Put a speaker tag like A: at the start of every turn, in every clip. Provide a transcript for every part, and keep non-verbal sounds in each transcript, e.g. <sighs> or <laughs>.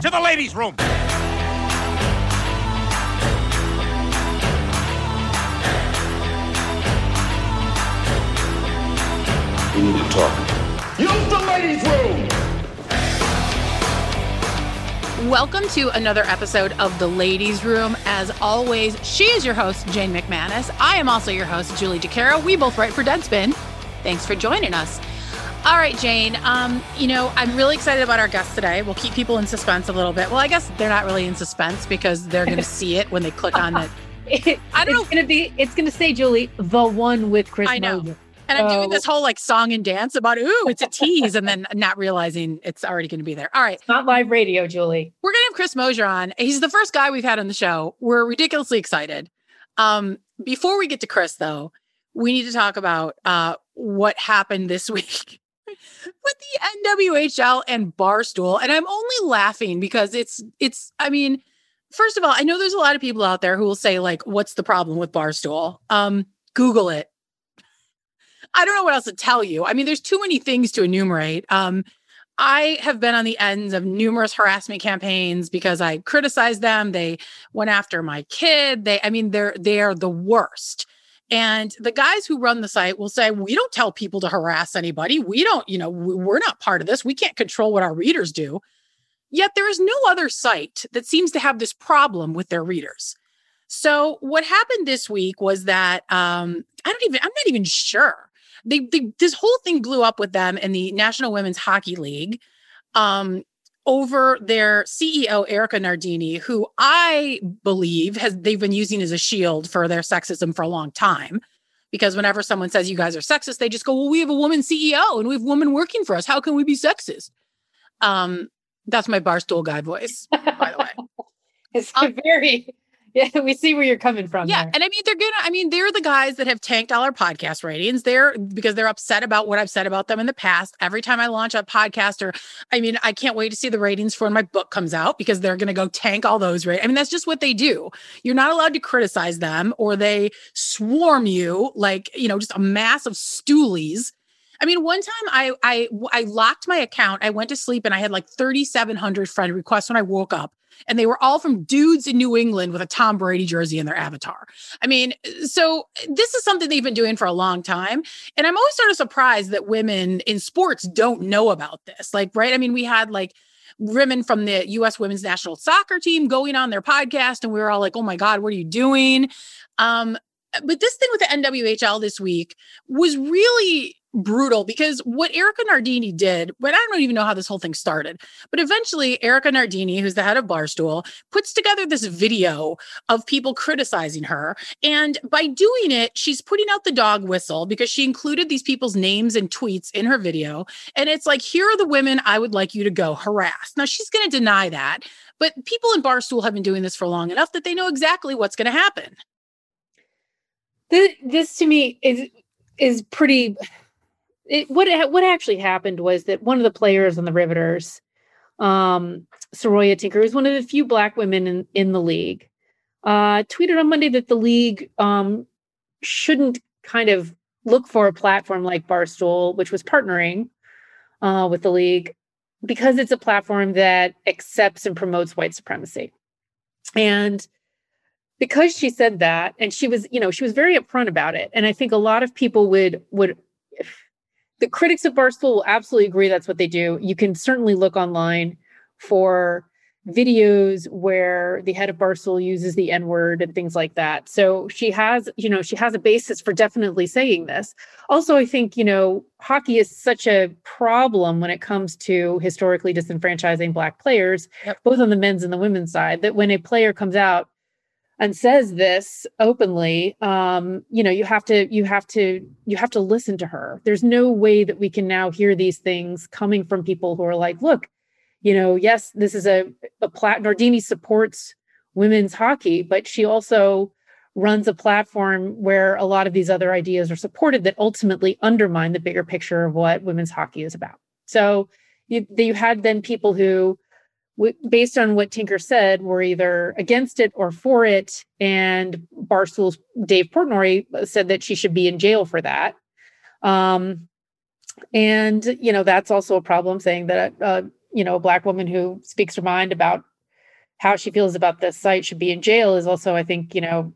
A: To the ladies' room.
B: We need to talk.
C: Use the ladies' room.
D: Welcome to another episode of The Ladies Room. As always, she is your host, Jane McManus. I am also your host, Julie DeCaro. We both write for Deadspin. Thanks for joining us. All right, Jane. Um, you know, I'm really excited about our guest today. We'll keep people in suspense a little bit. Well, I guess they're not really in suspense because they're going <laughs> to see it when they click on it. <laughs>
E: It,
D: I don't know.
E: it's gonna be it's gonna say Julie the one with Chris
D: I know. And I'm doing this whole like song and dance about, ooh, it's a tease, and then not realizing it's already going to be there. All right.
E: It's not live radio, Julie.
D: We're gonna have Chris Mosier on. He's the first guy we've had on the show. We're ridiculously excited. Um, before we get to Chris, though, we need to talk about uh, what happened this <laughs> week with the NWHL and Barstool. And I'm only laughing because it's it's. I mean, first of all, I know there's a lot of people out there who will say like, "What's the problem with Barstool?" Um, Google it. I don't know what else to tell you. I mean, there's too many things to enumerate. Um, I have been on the ends of numerous harassment campaigns because I criticized them. They went after my kid. They, I mean, they're they are the worst. And the guys who run the site will say, "We don't tell people to harass anybody. We don't, you know, we- we're not part of this. We can't control what our readers do." Yet there is no other site that seems to have this problem with their readers. So what happened this week was that um, I don't even I'm not even sure. They, they this whole thing blew up with them in the National Women's Hockey League um, over their CEO Erika Nardini, who I believe has they've been using as a shield for their sexism for a long time. Because whenever someone says you guys are sexist, they just go, "Well, we have a woman CEO and we have women working for us. How can we be sexist?" Um, that's my barstool guy voice, by the way. <laughs>
E: It's
D: Um,
E: very <laughs> yeah, we see where you're coming from.
D: Yeah,
E: there.
D: and I mean they're gonna. I mean they're the guys that have tanked all our podcast ratings. They're because they're upset about what I've said about them in the past. Every time I launch a podcast, or I mean, I can't wait to see the ratings for when my book comes out because they're gonna go tank all those ratings. I mean, that's just what they do. You're not allowed to criticize them, or they swarm you like you know just a mass of stoolies. I mean, one time I I I locked my account. I went to sleep and I had like 3,700 friend requests when I woke up, and they were all from dudes in New England with a Tom Brady jersey in their avatar. I mean, so this is something they've been doing for a long time. And I'm always sort of surprised that women in sports don't know about this. Like, right? I mean, we had like women from the US women's national soccer team going on their podcast, and we were all like, oh my God, what are you doing? Um, but this thing with the NWHL this week was really brutal because what Erika Nardini did, but I don't even know how this whole thing started, but eventually Erika Nardini, who's the head of Barstool, puts together this video of people criticizing her. And by doing it, she's putting out the dog whistle because she included these people's names and tweets in her video. And it's like, here are the women I would like you to go harass. Now she's going to deny that, but people in Barstool have been doing this for long enough that they know exactly what's going to happen.
E: this, this to me is is pretty it, what what actually happened was that one of the players on the riveters um Saroya Tinker who's one of the few black women in, in the league uh tweeted on Monday that the league um shouldn't kind of look for a platform like Barstool which was partnering uh with the league because it's a platform that accepts and promotes white supremacy. And because she said that and she was you know she was very upfront about it and i think a lot of people would would the critics of barstool will absolutely agree that's what they do. You can certainly look online for videos where the head of barstool uses the n word and things like that. So she has you know she has a basis for definitely saying this. Also i think you know hockey is such a problem when it comes to historically disenfranchising black players
D: Yep.
E: both on the men's and the women's side that when a player comes out and says this openly um you know you have to you have to you have to listen to her. There's no way that we can now hear these things coming from people who are like look you know yes this is a a plat nardini supports women's hockey but she also runs a platform where a lot of these other ideas are supported that ultimately undermine the bigger picture of what women's hockey is about. So you, you had then people who based on what Tinker said, were either against it or for it. And Barstool's Dave Portnoy said that she should be in jail for that. Um, and you know that's also a problem, saying that uh, you know a black woman who speaks her mind about how she feels about this site should be in jail is also, I think, you know,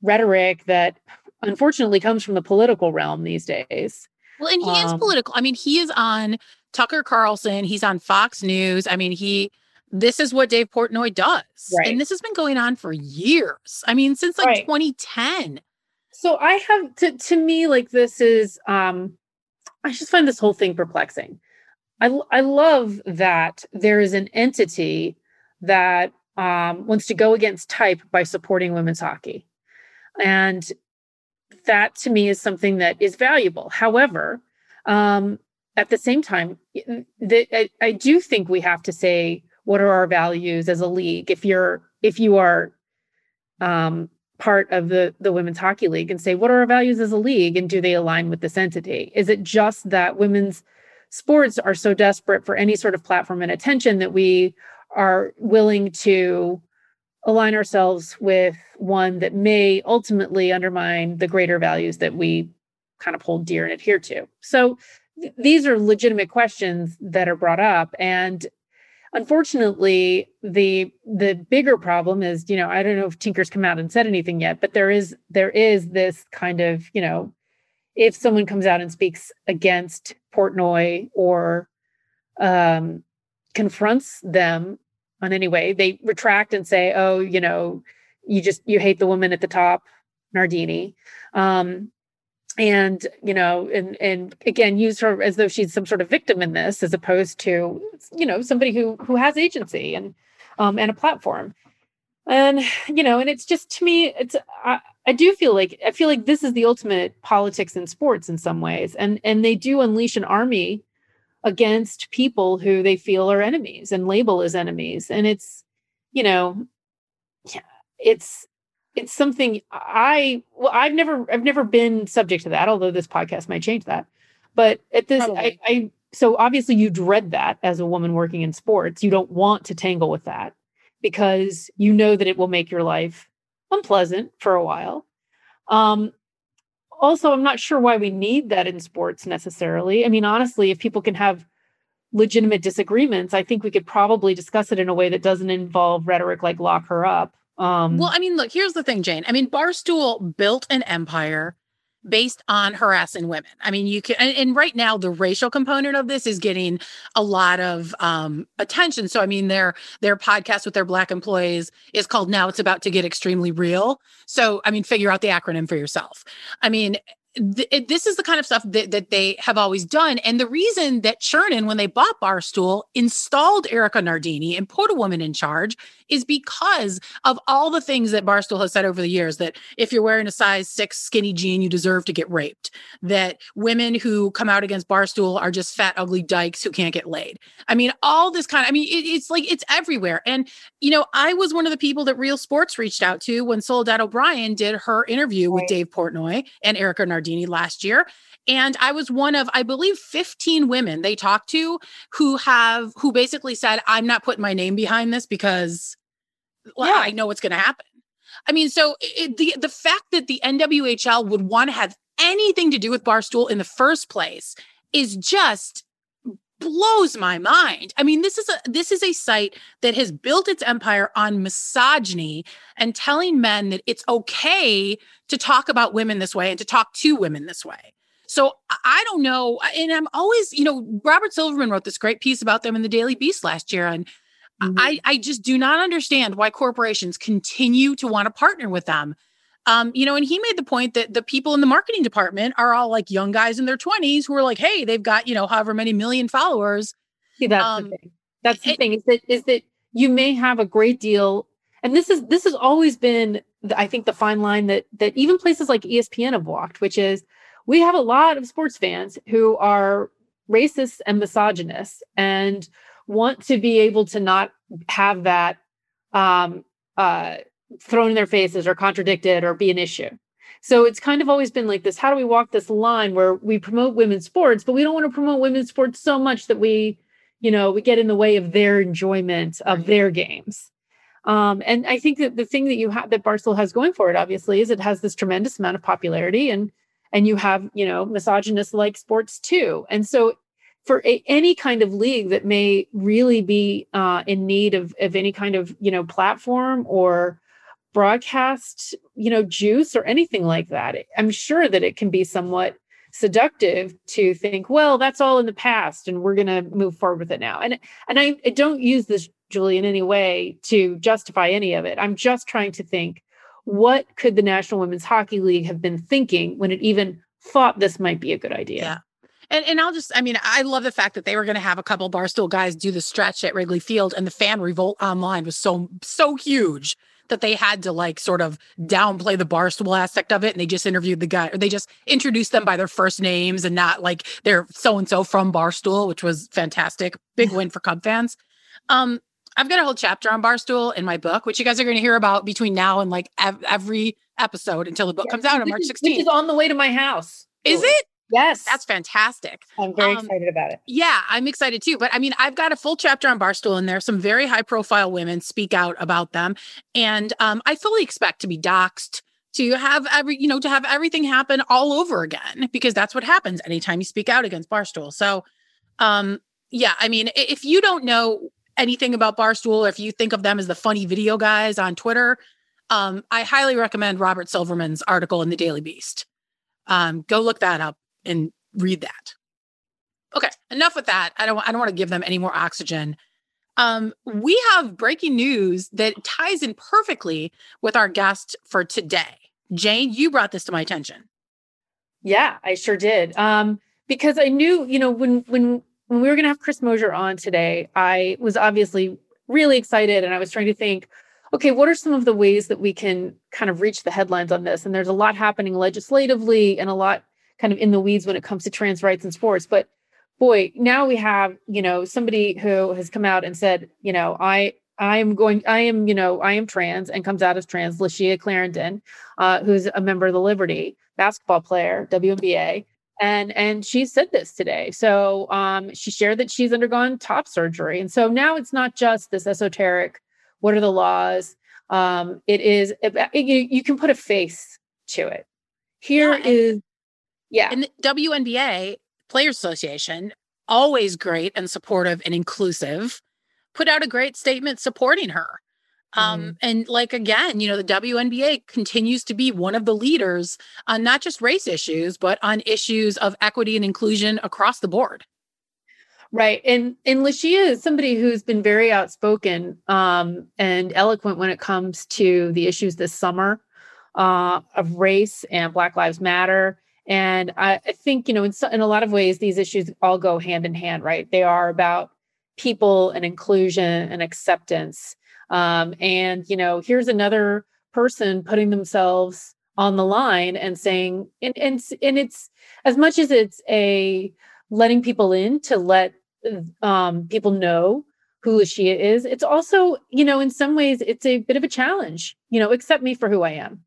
E: rhetoric that unfortunately comes from the political realm these days.
D: Well, and he is
E: Um,
D: political. I mean, he is on Tucker Carlson. He's on Fox News. I mean, he. This is what Dave Portnoy does,
E: Right.
D: and this has been going on for years. I mean, since like
E: Right.
D: 2010.
E: So I have to to me like this is um I just find this whole thing perplexing. I I love that there is an entity that um wants to go against type by supporting women's hockey. And that to me is something that is valuable. However, um at the same time the, I, I do think we have to say what are our values as a league? If you're if you are um part of the the women's hockey league and say what are our values as a league? And do they align with this entity? Is it just that women's sports are so desperate for any sort of platform and attention that we are willing to align ourselves with one that may ultimately undermine the greater values that we kind of hold dear and adhere to? So th- these are legitimate questions that are brought up and unfortunately the the bigger problem is you know i don't know if tinker's come out and said anything yet but there is there is this kind of you know if someone comes out and speaks against portnoy or um confronts them on any way they retract and say oh you know you just you hate the woman at the top nardini. Um and you know and and again use her as though she's some sort of victim in this as opposed to you know somebody who who has agency and um and a platform. And you know and it's just to me it's I, I do feel like i feel like this is the ultimate politics in sports in some ways. And and they do unleash an army against people who they feel are enemies and label as enemies. And it's you know yeah, it's it's something I well I've never I've never been subject to that although this podcast might change that. But at this I, I so obviously you dread that as a woman working in sports. You don't want to tangle with that because you know that it will make your life unpleasant for a while. Um also I'm not sure why we need that in sports necessarily. I mean honestly if people can have legitimate disagreements I think we could probably discuss it in a way that doesn't involve rhetoric like lock her up um
D: Well, I mean, look, here's the thing, Jane. I mean, Barstool built an empire based on harassing women. I mean, you can, and, and right now the racial component of this is getting a lot of um, attention. So, I mean, their their podcast with their black employees is called "Now It's About to Get Extremely Real." So, I mean, figure out the acronym for yourself. I mean. this is the kind of stuff that, that they have always done. And the reason that Chernin, when they bought Barstool, installed Erika Nardini and put a woman in charge is because of all the things that Barstool has said over the years that if you're wearing a size six skinny jean, you deserve to get raped. That women who come out against Barstool are just fat, ugly dykes who can't get laid. I mean, all this kind of, I mean, it, it's like it's everywhere. And, you know, I was one of the people that Real Sports reached out to when Soledad O'Brien did her interview with Dave Portnoy and Erika Nardini last year. And I was one of, I believe, 15 women they talked to who have, who basically said, I'm not putting my name behind this because well,
E: Yeah.
D: I know what's going to happen. I mean, so it, the the fact that the NWHL would want to have anything to do with Barstool in the first place is just blows my mind. I mean, this is a this is a site that has built its empire on misogyny and telling men that it's okay to talk about women this way and to talk to women this way. So I- don't know, and I'm always, you know, Robert Silverman wrote this great piece about them in the Daily Beast last year, and
E: Mhm.
D: I, I just do not understand why corporations continue to want to partner with them. Um, you know, and he made the point that the people in the marketing department are all like young guys in their 20s who are like, hey, they've got, you know, however many million followers.
E: See, that's
D: Um,
E: the thing. That's the
D: it-
E: thing is that is that you may have a great deal, and this is this has always been, the, I think, the fine line that that even places like ESPN have walked, which is we have a lot of sports fans who are racist and misogynist and want to be able to not have that um, uh, thrown in their faces or contradicted or be an issue. So it's kind of always been like this. How do we walk this line where we promote women's sports, but we don't want to promote women's sports so much that we you know, we get in the way of their enjoyment of
D: Right.
E: their games. Um, and I think that the thing that you have that Barstool has going for it, obviously, is it has this tremendous amount of popularity, and and you have you know misogynist like sports too. And so, for a, any kind of league that may really be uh, in need of of any kind of you know platform or broadcast you know juice or anything like that, I'm sure that it can be somewhat seductive to think, well, that's all in the past, and we're going to move forward with it now. And and I, I don't use this Julie in any way to justify any of it. I'm just trying to think what could the National Women's Hockey League have been thinking when it even thought this might be a good idea.
D: Yeah. And and I'll just I mean, I love the fact that they were gonna have a couple barstool guys do the stretch at Wrigley Field and the fan revolt online was so so huge that they had to like sort of downplay the barstool aspect of it and they just interviewed the guy or they just introduced them by their first names and not like they're so and so from barstool which was fantastic big <laughs> win for cub fans um i've got a whole chapter on barstool in my book which you guys are going to hear about between now and like ev- every episode until the book comes out on march
E: is- Which
D: 16th
E: is on the way to my house.
D: is it
E: Yes.
D: that's fantastic
E: I'm very
D: um,
E: excited about it.
D: yeah, I'm excited too. But I mean, I've got a full chapter on Barstool in there. Some very high profile women speak out about them. And um, I fully expect to be doxxed, to have every, you know, to have everything happen all over again, because that's what happens anytime you speak out against Barstool. So, um, yeah, I mean, if you don't know anything about Barstool, or if you think of them as the funny video guys on Twitter, um, I highly recommend Robert Silverman's article in the Daily Beast. Um, go look that up and read that. Okay, enough with that. I don't I don't want to give them any more oxygen. Um, we have breaking news that ties in perfectly with our guest for today. Jane, you brought this to my attention.
E: Yeah, I sure did. Um, because I knew, you know, when when when we were going to have Chris Mosier on today, I was obviously really excited, and I was trying to think, okay, what are some of the ways that we can kind of reach the headlines on this? And there's a lot happening legislatively, and a lot kind of in the weeds when it comes to trans rights in sports. But boy, now we have, you know, somebody who has come out and said, you know, I I am going, I am, you know, I am trans and comes out as trans, Layshia Clarendon, uh, who's a member of the Liberty basketball player, WNBA. And and she said this today. So um, she shared that she's undergone top surgery. And so now it's not just this esoteric, what are the laws? Um, it is it, you, you can put a face to it. Here
D: Yeah,
E: is yeah.
D: And the WNBA Players Association, always great and supportive and inclusive, put out a great statement supporting her. Um, and like again, you know, the WNBA continues to be one of the leaders on not just race issues, but on issues of equity and inclusion across the board.
E: Right. And and Layshia is somebody who's been very outspoken um, and eloquent when it comes to the issues this summer uh, of race and Black Lives Matter. And I, I think, you know, in, so, in a lot of ways, these issues all go hand in hand, right? They are about people and inclusion and acceptance. Um, and, you know, here's another person putting themselves on the line and saying, and, and, and it's as much as it's a letting people in to let um, people know who Layshia is. It's also, you know, in some ways, it's a bit of a challenge. You know, accept me for who I am.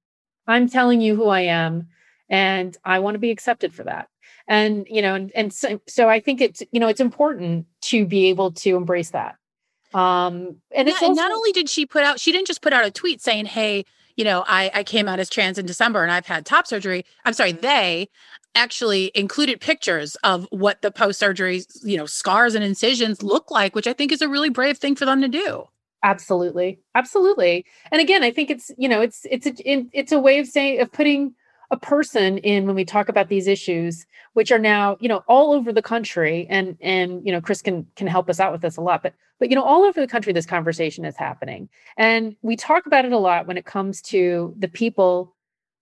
E: I'm telling you who I am, and I want to be accepted for that. And you know, and, and so, so I think it's you know it's important to be able to embrace that. Um, and it's
D: Yeah, and not only did she put out, she didn't just put out a tweet saying, "Hey, you know, I I came out as trans in December and I've had top surgery." I'm sorry, they actually included pictures of what the post surgery, you know, scars and incisions look like, which I think is a really brave thing for them to do.
E: absolutely absolutely and again i think it's you know it's it's a it- it's a way of saying of putting a person in when we talk about these issues which are now you know all over the country and and you know chris can can help us out with this a lot but but you know all over the country this conversation is happening. And we talk about it a lot when it comes to the people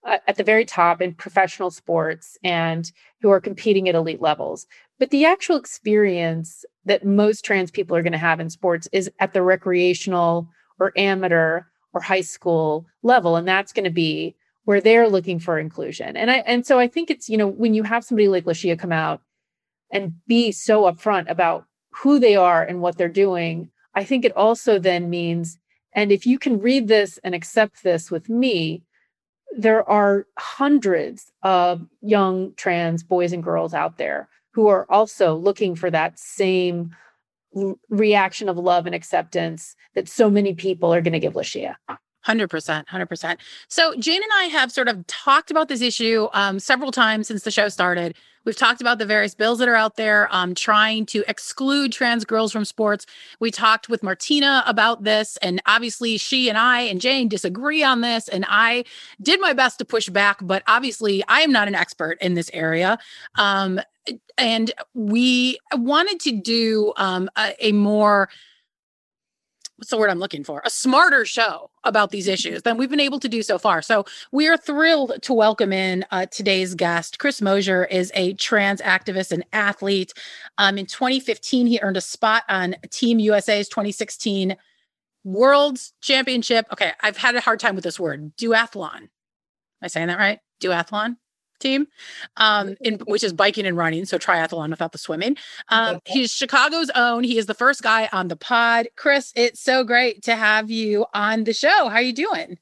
E: uh, at the very top in professional sports and who are competing at elite levels. But the actual experience that most trans people are going to have in sports is at the recreational or amateur or high school level and that's going to be where they're looking for inclusion and i and so i think it's you know when you have somebody like layshia come out and be so upfront about who they are and what they're doing i think it also then means and if you can read this and accept this with me there are hundreds of young trans boys and girls out there who are also looking for that same reaction of love and acceptance that so many people are going to give Layshia.
D: Hundred percent, hundred percent. So Jane and I have sort of talked about this issue um, several times since the show started. We've talked about the various bills that are out there um, trying to exclude trans girls from sports. We talked with Martina about this, and obviously she and I and Jane disagree on this. And I did my best to push back, but obviously I am not an expert in this area. Um, and we wanted to do um, a, a more what's the word I'm looking for? A smarter show about these issues than we've been able to do so far. So we are thrilled to welcome in uh, today's guest. Chris Mosier is a trans activist and athlete. Um, in 2015, he earned a spot on Team USA's 2016 World's Championship. Okay, I've had a hard time with this word. Duathlon. Am I saying that right? Duathlon team, um, in which is biking and running, so triathlon without the swimming. Um, he's Chicago's own. He is the first guy on the pod. Chris, it's so great to have you on the show. How are you doing?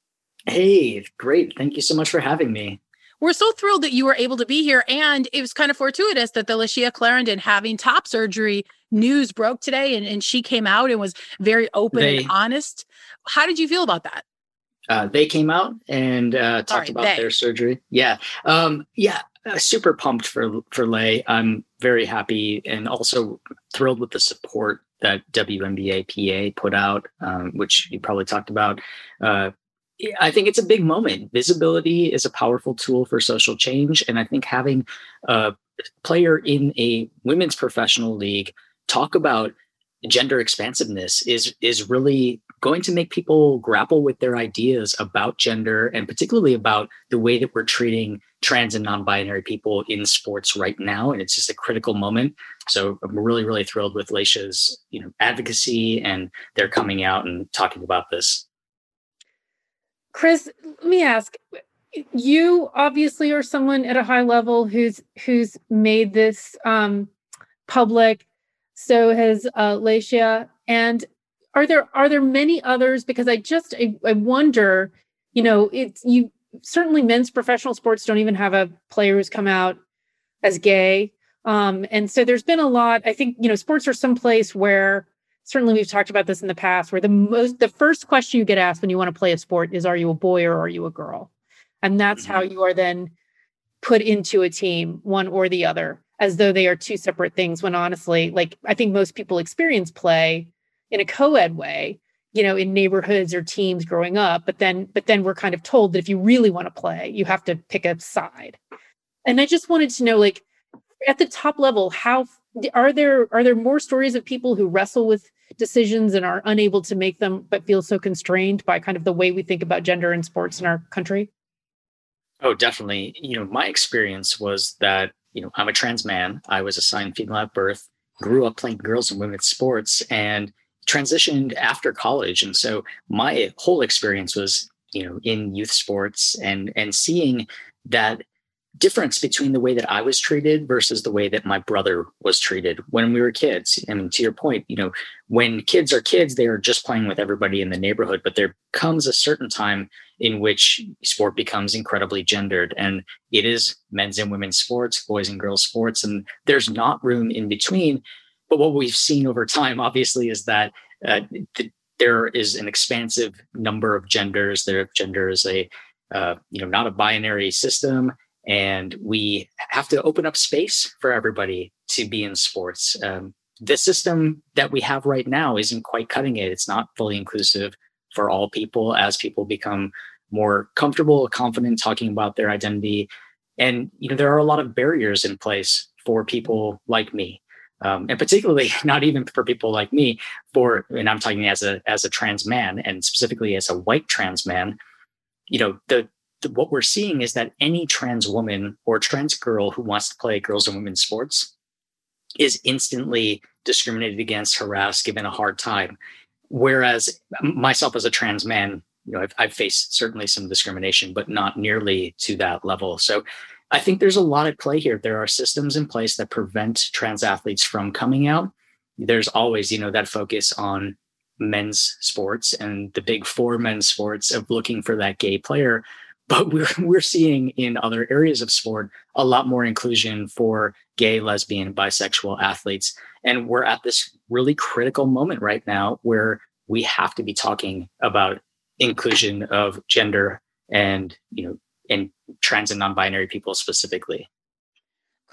C: Hey, great. Thank you so much for having me.
D: We're so thrilled that you were able to be here. And it was kind of fortuitous that the Layshia Clarendon having top surgery news broke today and, and she came out and was very open
C: They-
D: and honest. How did you feel about that?
C: Uh, they came out and uh, talked
D: Sorry,
C: about
D: they.
C: their surgery. Yeah, um, yeah, uh, super pumped for for Lay. I'm very happy and also thrilled with the support that WNBA PA put out, um, which you probably talked about. Uh, I think it's a big moment. Visibility is a powerful tool for social change, and I think having a player in a women's professional league talk about gender expansiveness is is really going to make people grapple with their ideas about gender and particularly about the way that we're treating trans and non-binary people in sports right now and it's just a critical moment. So i'm really really thrilled with Layshia's you know advocacy and they're coming out and talking about this.
E: Chris, let me ask you obviously are someone at a high level who's who's made this um public. So has uh and are there are there many others? Because I just I, I wonder you know it's you certainly men's professional sports don't even have a player who's come out as gay. Um and so there's been a lot I think you know sports are someplace where certainly we've talked about this in the past where the most the first question you get asked when you want to play a sport is are you a boy or are you a girl? And that's how you are then put into a team one or the other as though they are two separate things when honestly like i think most people experience play in a co-ed way you know in neighborhoods or teams growing up but then but then we're kind of told that if you really want to play you have to pick a side and i just wanted to know like at the top level how are there are there more stories of people who wrestle with decisions and are unable to make them but feel so constrained by kind of the way we think about gender and sports in our country
C: Oh, definitely. You know, my experience was that, you know, I'm a trans man. I was assigned female at birth, grew up playing girls and women's sports, and transitioned after college. And so my whole experience was, you know, in youth sports and and seeing that difference between the way that I was treated versus the way that my brother was treated when we were kids. I mean, to your point, you know, when kids are kids, they are just playing with everybody in the neighborhood, but there comes a certain time in which sport becomes incredibly gendered and it is men's and women's sports, boys and girls sports, and there's not room in between. But what we've seen over time, obviously, is that uh, th- there is an expansive number of genders. There, gender is a uh, you know not a binary system, and we have to open up space for everybody to be in sports. Um, the system that we have right now isn't quite cutting it. It's not fully inclusive for all people as people become more comfortable, confident talking about their identity. And you know, there are a lot of barriers in place for people like me. Um, and particularly <laughs> not even for people like me for and i'm talking as a as a trans man and specifically as a white trans man you know the, the what we're seeing is that any trans woman or trans girl who wants to play girls and women's sports is instantly discriminated against harassed given a hard time. Whereas myself as a trans man you know I've, I've faced certainly some discrimination but not nearly to that level. So i think there's a lot at play here. There are systems in place that prevent trans athletes from coming out. There's always you know that focus on men's sports and the big four men's sports of looking for that gay player. But we're <laughs> we're seeing in other areas of sport a lot more inclusion for gay, lesbian, bisexual athletes, and we're at this really critical moment right now where we have to be talking about inclusion of gender and you know and trans and non-binary people specifically.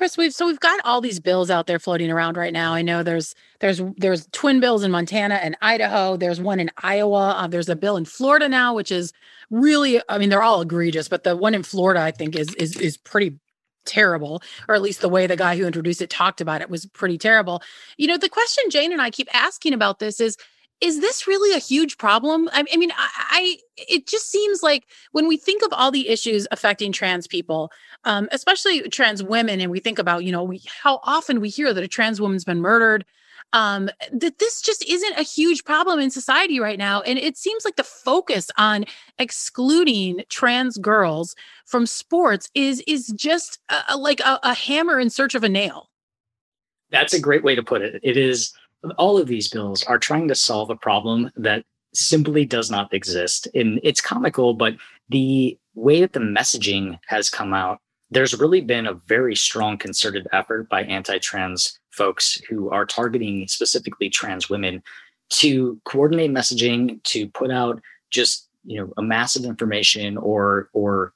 D: Chris, we've so we've got all these bills out there floating around right now. I know there's there's there's twin bills in Montana and Idaho. There's one in Iowa. Uh, there's a bill in Florida now, which is really, I mean, they're all egregious, but the one in Florida, I think, is is is pretty terrible, or at least the way the guy who introduced it talked about it was pretty terrible. You know, the question Jane and I keep asking about this is is this really a huge problem? I, I mean, I, I, it just seems like when we think of all the issues affecting trans people, um, especially trans women, and we think about you know we, how often we hear that a trans woman's been murdered, um, that this just isn't a huge problem in society right now, and it seems like the focus on excluding trans girls from sports is is just a, a, like a, a hammer in search of a nail.
C: That's a great way to put it. It is all of these bills are trying to solve a problem that simply does not exist. And it's comical, but the way that the messaging has come out, there's really been a very strong concerted effort by anti trans folks who are targeting specifically trans women to coordinate messaging, to put out just you know a massive information or or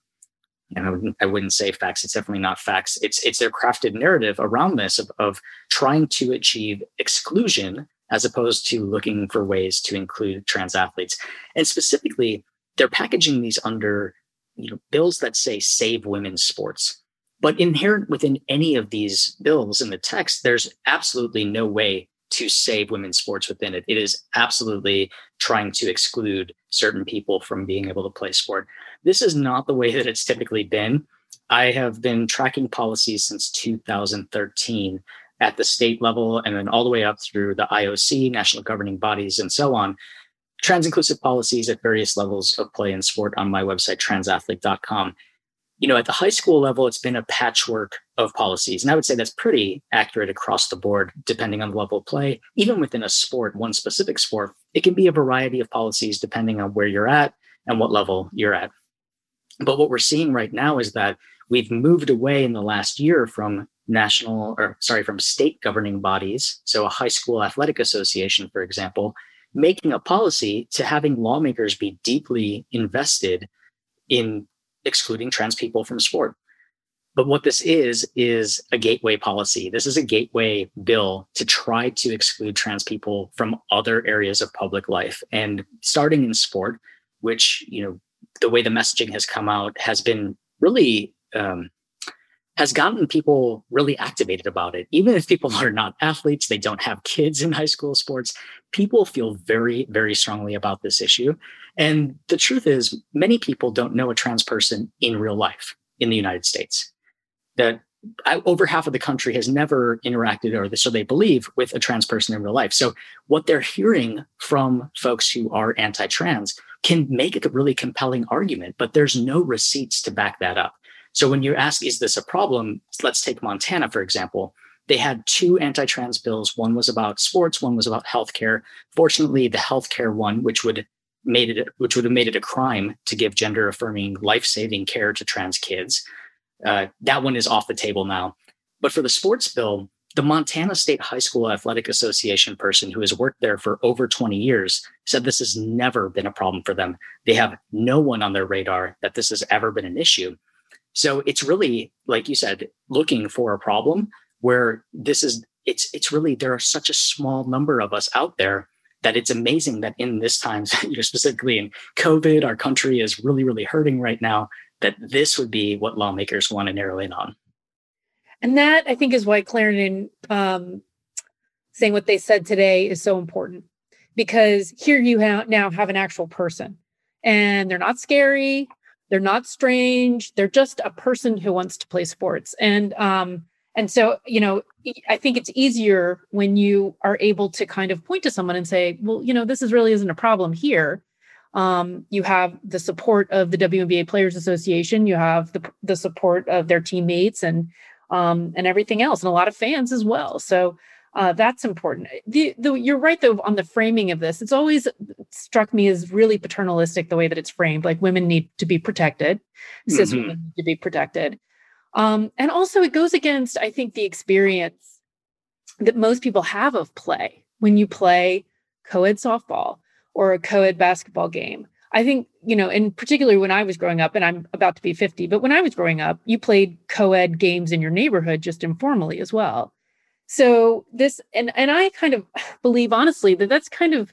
C: and I wouldn't, I wouldn't say facts. It's definitely not facts. It's it's their crafted narrative around this of, of trying to achieve exclusion as opposed to looking for ways to include trans athletes. And specifically, they're packaging these under you know bills that say save women's sports. But inherent within any of these bills in the text, there's absolutely no way to save women's sports within it. It is absolutely trying to exclude certain people from being able to play sport. This is not the way that it's typically been. I have been tracking policies since 2013 at the state level and then all the way up through the IOC, national governing bodies, and so on. Trans inclusive policies at various levels of play and sport on my website, transathlete.com. You know, at the high school level, it's been a patchwork of policies. And I would say that's pretty accurate across the board, depending on the level of play. Even within a sport, one specific sport, it can be a variety of policies depending on where you're at and what level you're at. But what we're seeing right now is that we've moved away in the last year from national or sorry, from state governing bodies. So a high school athletic association, for example, making a policy to having lawmakers be deeply invested in excluding trans people from sport. But what this is, is a gateway policy. This is a gateway bill to try to exclude trans people from other areas of public life. And starting in sport, which, you know, the way the messaging has come out has been really um, has gotten people really activated about it. Even if people <laughs> are not athletes, they don't have kids in high school sports, people feel very, very strongly about this issue. And the truth is, many people don't know a trans person in real life in the United States. That over half of the country has never interacted, or so they believe, with a trans person in real life. So, what they're hearing from folks who are anti trans can make a really compelling argument, but there's no receipts to back that up. So when you ask, is this a problem? Let's take Montana, for example. They had two anti trans bills. One was about sports, one was about healthcare. Fortunately, the healthcare one, which would made it which would have made it a crime to give gender affirming life saving care to trans kids. Uh, that one is off the table now. But for the sports bill, the Montana State High School Athletic Association person who has worked there for over 20 years said this has never been a problem for them. They have no one on their radar that this has ever been an issue. So it's really, like you said, looking for a problem where this is, it's, it's really, there are such a small number of us out there that it's amazing that in this times, <laughs> you know, specifically in COVID, our country is really, really hurting right now, that this would be what lawmakers want to narrow in on.
E: And that I think is why Clarendon um, saying what they said today is so important because here you ha- now have an actual person and they're not scary, they're not strange, they're just a person who wants to play sports. And um, and so you know I think it's easier when you are able to kind of point to someone and say, well, you know, this is really isn't a problem here. Um, you have the support of the WNBA Players Association. You have the the support of their teammates and um, and everything else, and a lot of fans as well. So uh, that's important. The, the, you're right though on the framing of this. It's always struck me as really paternalistic the way that it's framed. Like women need to be protected, cis
C: Mhm.
E: women need to be protected, um, and also it goes against I think the experience that most people have of play when you play co-ed softball or a co-ed basketball game. I think, you know, and particularly when I was growing up, and I'm about to be 50, but when I was growing up, you played co-ed games in your neighborhood just informally as well. So this and and I kind of <sighs> believe honestly that that's kind of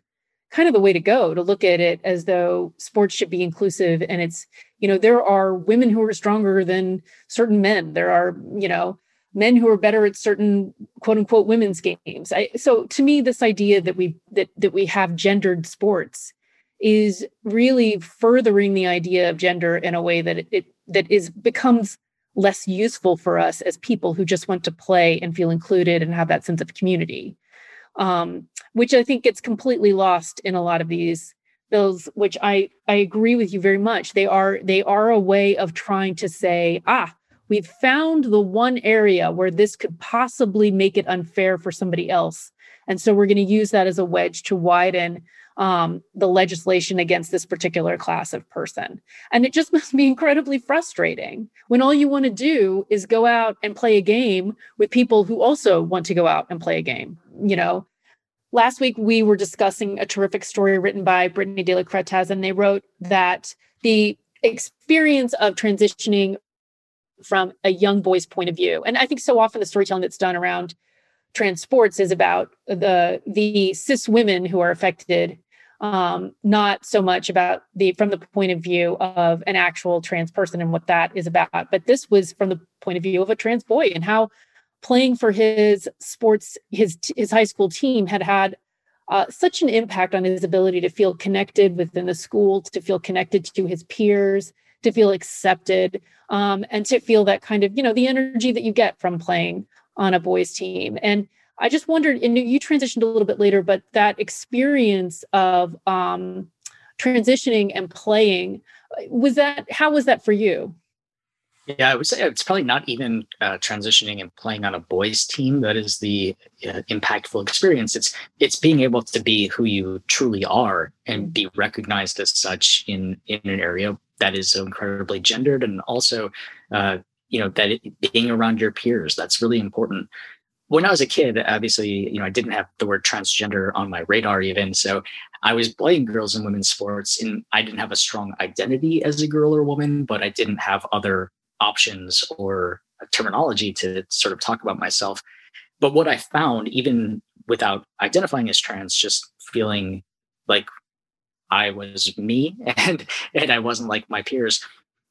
E: kind of the way to go to look at it as though sports should be inclusive and it's you know there are women who are stronger than certain men there are you know men who are better at certain quote unquote women's games. I, so to me this idea that we that that we have gendered sports is really furthering the idea of gender in a way that it, it that is becomes less useful for us as people who just want to play and feel included and have that sense of community. Um, which i think gets completely lost in a lot of these bills which i i agree with you very much. They are they are a way of trying to say ah we've found the one area where this could possibly make it unfair for somebody else and so we're going to use that as a wedge to widen um, the legislation against this particular class of person. And it just <laughs> must be incredibly frustrating when all you want to do is go out and play a game with people who also want to go out and play a game. You know, last week we were discussing a terrific story written by Britni De La Cretaz, and they wrote that the experience of transitioning from a young boy's point of view, and I think so often the storytelling that's done around trans sports is about the the cis women who are affected um, not so much about the from the point of view of an actual trans person and what that is about. But this was from the point of view of a trans boy and how playing for his sports his his high school team had had uh, such an impact on his ability to feel connected within the school to feel connected to his peers to feel accepted um, and to feel that kind of you know the energy that you get from playing on a boys team and i just wondered and you transitioned a little bit later but that experience of um, transitioning and playing was that how was that for you
C: Yeah, I would say it's probably not even uh, transitioning and playing on a boys' team that is the uh, impactful experience. It's it's being able to be who you truly are and be recognized as such in in an area that is so incredibly gendered, and also, uh, you know, that it, being around your peers that's really important. When I was a kid, obviously, you know, I didn't have the word transgender on my radar even, so I was playing girls and women's sports, and I didn't have a strong identity as a girl or woman, but I didn't have other options or terminology to sort of talk about myself. But what I found, even without identifying as trans, just feeling like I was me <laughs> and and I wasn't like my peers,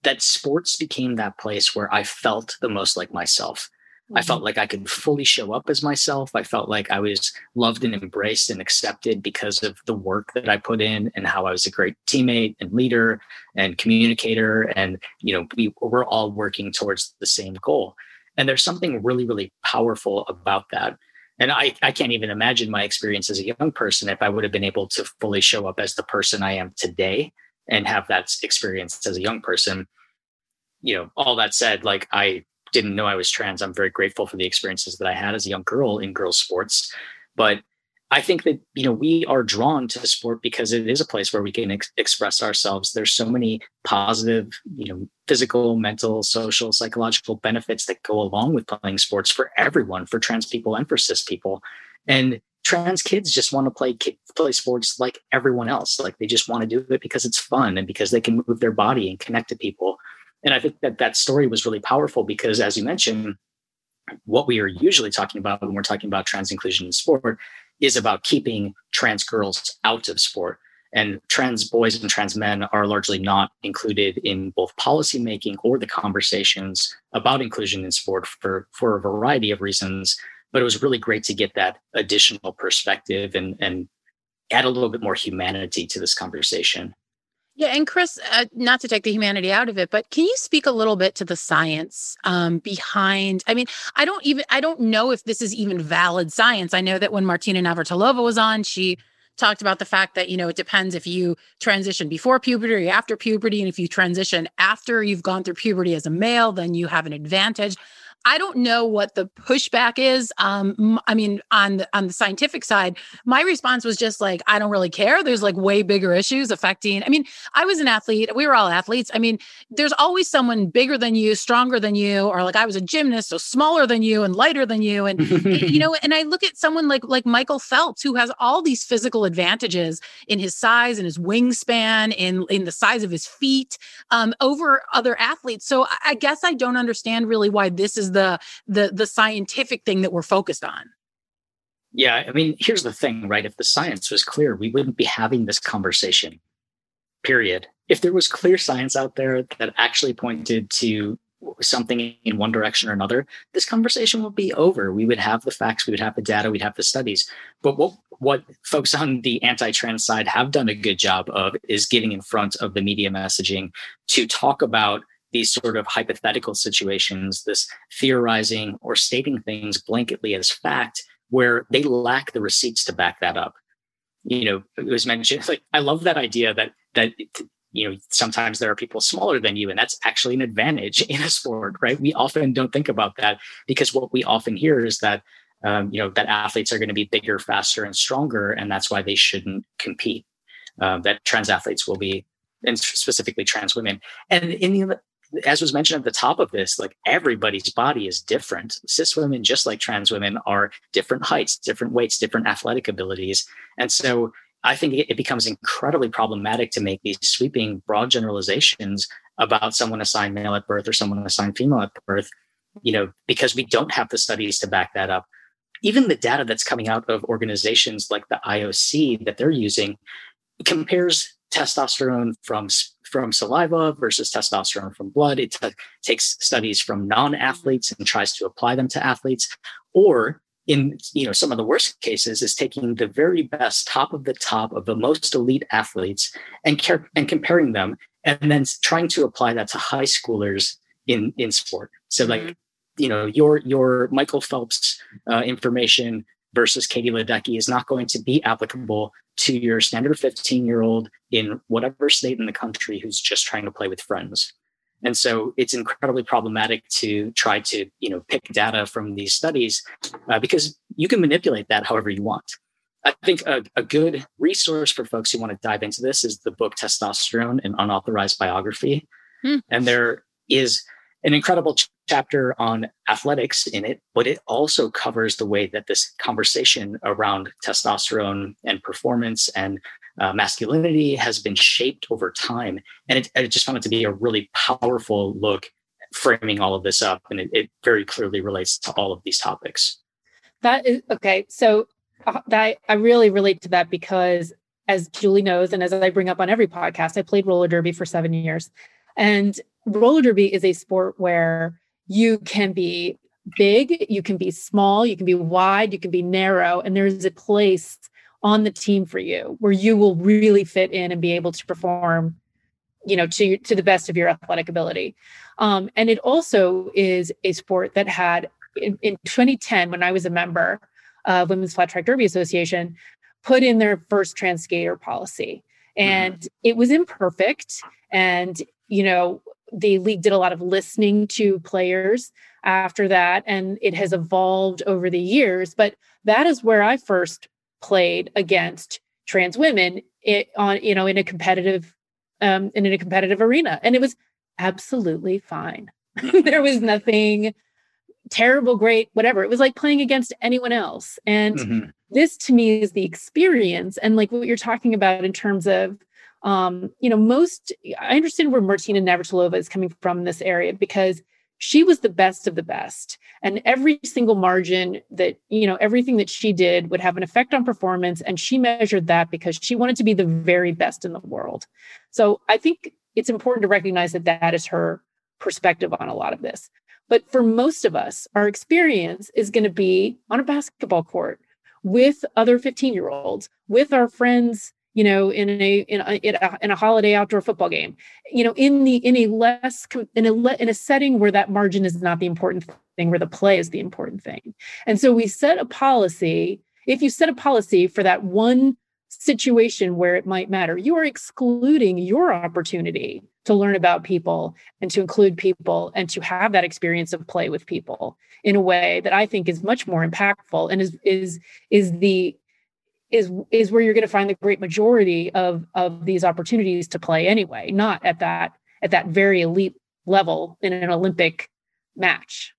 C: that sports became that place where I felt the most like myself. I mm-hmm. felt like I could fully show up as myself. I felt like I was loved and embraced and accepted because of the work that I put in and how I was a great teammate and leader and communicator. And, you know, we we're all working towards the same goal. And there's something really, really powerful about that. And I, I can't even imagine my experience as a young person if I would have been able to fully show up as the person I am today and have that experience as a young person. You know, all that said, like I didn't know I was trans. I'm very grateful for the experiences that I had as a young girl in girls' sports. But I think that you know we are drawn to sport because it is a place where we can ex- express ourselves. There's so many positive, you know, physical, mental, social, psychological benefits that go along with playing sports for everyone, for trans people and for cis people. And trans kids just want to play play sports like everyone else. Like they just want to do it because it's fun and because they can move their body and connect to people. And I think that that story was really powerful because, as you mentioned, what we are usually talking about when we're talking about trans inclusion in sport is about keeping trans girls out of sport. And trans boys and trans men are largely not included in both policymaking or the conversations about inclusion in sport for, for a variety of reasons. But it was really great to get that additional perspective and, and add a little bit more humanity to this conversation.
D: Yeah, and Chris, uh, not to take the humanity out of it, but can you speak a little bit to the science um, behind? I mean, I don't even I don't know if this is even valid science. I know that when Martina Navratilova was on, she talked about the fact that you know it depends if you transition before puberty or after puberty, and if you transition after you've gone through puberty as a male, then you have an advantage. I don't know what the pushback is. Um, I mean, on the on the scientific side, my response was just like, I don't really care. There's like way bigger issues affecting. I mean, I was an athlete. We were all athletes. I mean, there's always someone bigger than you, stronger than you, or like I was a gymnast, so smaller than you and lighter than you. And you know, and I look at someone like like Michael Phelps, who has all these physical advantages in his size and his wingspan, in in the size of his feet, um, over other athletes. So I guess I don't understand really why this is the the the scientific thing that we're focused on.
C: Yeah, I mean, here's the thing, right? If the science was clear, we wouldn't be having this conversation. Period. If there was clear science out there that actually pointed to something in one direction or another, this conversation would be over. We would have the facts, we would have the data, we'd have the studies. But what what folks on the anti-trans side have done a good job of is getting in front of the media messaging to talk about these sort of hypothetical situations, this theorizing or stating things blanketly as fact, where they lack the receipts to back that up. You know, it was mentioned <laughs> like I love that idea that that you know sometimes there are people smaller than you and that's actually an advantage <laughs> in a sport right? We often don't think about that because what we often hear is that um, you know that athletes are going to be bigger faster and stronger and that's why they shouldn't compete. Uh, that trans athletes will be and specifically trans women. And in the as was mentioned at the top of this, like everybody's body is different. Cis women, just like trans women, are different heights, different weights, different athletic abilities. And so I think it, becomes incredibly problematic to make these sweeping, broad generalizations about someone assigned male at birth or someone assigned female at birth, you know, because we don't have the studies to back that up. Even the data that's coming out of organizations like the IOC that they're using compares testosterone from from saliva versus testosterone from blood. It t- takes studies from non-athletes and tries to apply them to athletes, or in you know some of the worst cases is taking the very best top of the top of the most elite athletes and care, and comparing them and then trying to apply that to high schoolers in in sport so like mm-hmm. you know your your michael phelps uh, information versus katie ledecky is not going to be applicable to your standard 15 year old in whatever state in the country who's just trying to play with friends. And so it's incredibly problematic to try to, you know, pick data from these studies uh, because you can manipulate that however you want. I think a, a, good resource for folks who want to dive into this is the book Testosterone, an unauthorized biography. Hmm. And there is an incredible ch- chapter on athletics in it, but it also covers the way that this conversation around testosterone and performance and uh, masculinity has been shaped over time. And it, I just found it to be a really powerful look framing all of this up. And it, it very clearly relates to all of these topics.
E: That is okay. So uh, that I really relate to that because as Julie knows, and as I bring up on every podcast, I played roller derby for seven years. And roller derby is a sport where you can be big, you can be small, you can be wide, you can be narrow, and there's a place on the team for you where you will really fit in and be able to perform you know to to the best of your athletic ability um, and it also is a sport that had in, in 2010 when i was a member of women's flat track derby association put in their first trans skater policy and mm-hmm. it was imperfect and you know the league did a lot of listening to players after that and it has evolved over the years. But that is where i first played against trans women it, on you know in a competitive um and in a competitive arena and it was absolutely fine. <laughs> There was nothing terrible great whatever. It was like playing against anyone else and mm-hmm. this to me is the experience and like what you're talking about in terms of um, you know, most I understand where Martina Navratilova is coming from in this area because she was the best of the best. And every single margin that, you know, everything that she did would have an effect on performance. And she measured that because she wanted to be the very best in the world. So I think it's important to recognize that that is her perspective on a lot of this. But for most of us, our experience is going to be on a basketball court with other 15 year olds, with our friends you know in a in a, in a, holiday outdoor football game. You know in the in a less in a in a setting where that margin is not the important thing where the play is the important thing. And so we set a policy if you set a policy for that one situation where it might matter you are excluding your opportunity to learn about people and to include people and to have that experience of play with people in a way that I think is much more impactful and is is is the is is where you're going to find the great majority of of these opportunities to play anyway not at that at that very elite level in an olympic match.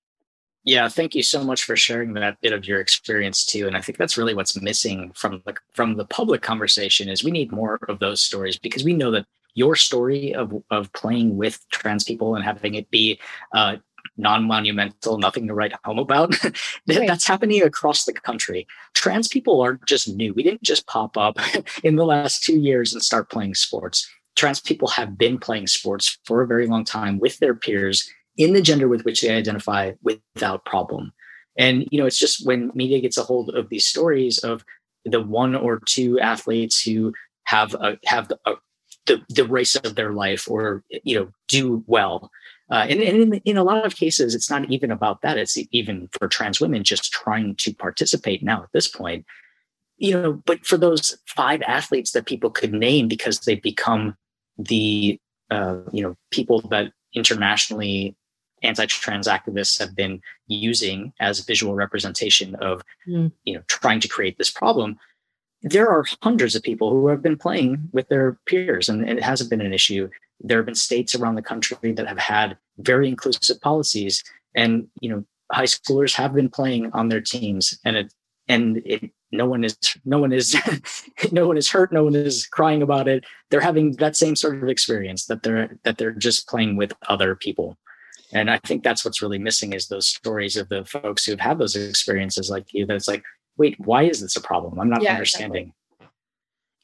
C: Yeah thank you so much for sharing that bit of your experience too and i think that's really what's missing from the from the public conversation is we need more of those stories because we know that your story of of playing with trans people and having it be uh, non-monumental, nothing to write home about. <laughs>
E: Right.
C: That's happening across the country. Trans people aren't just new. We didn't just pop up <laughs> in the last two years and start playing sports. Trans people have been playing sports for a very long time with their peers in the gender with which they identify without problem. And you know, it's just when media gets a hold of these stories of the one or two athletes who have a, have the, a, the the race of their life or you know do well uh, and, and in, in, a lot of cases, it's not even about that. It's even for trans women just trying to participate now at this point. You know, but for those five athletes that people could name because they've become the uh, you know people that internationally anti-trans activists have been using as visual representation of mm. you know trying to create this problem there are hundreds of people who have been playing with their peers and, and it hasn't been an issue there have been states around the country that have had very inclusive policies. And you know high schoolers have been playing on their teams and it and it no one is no one is <laughs> no one is hurt no one is crying about it. They're having that same sort of experience that they're that they're just playing with other people. And i think that's what's really missing is those stories of the folks who've had those experiences like you that's like wait why is this a problem? I'm not
E: Yeah,
C: understanding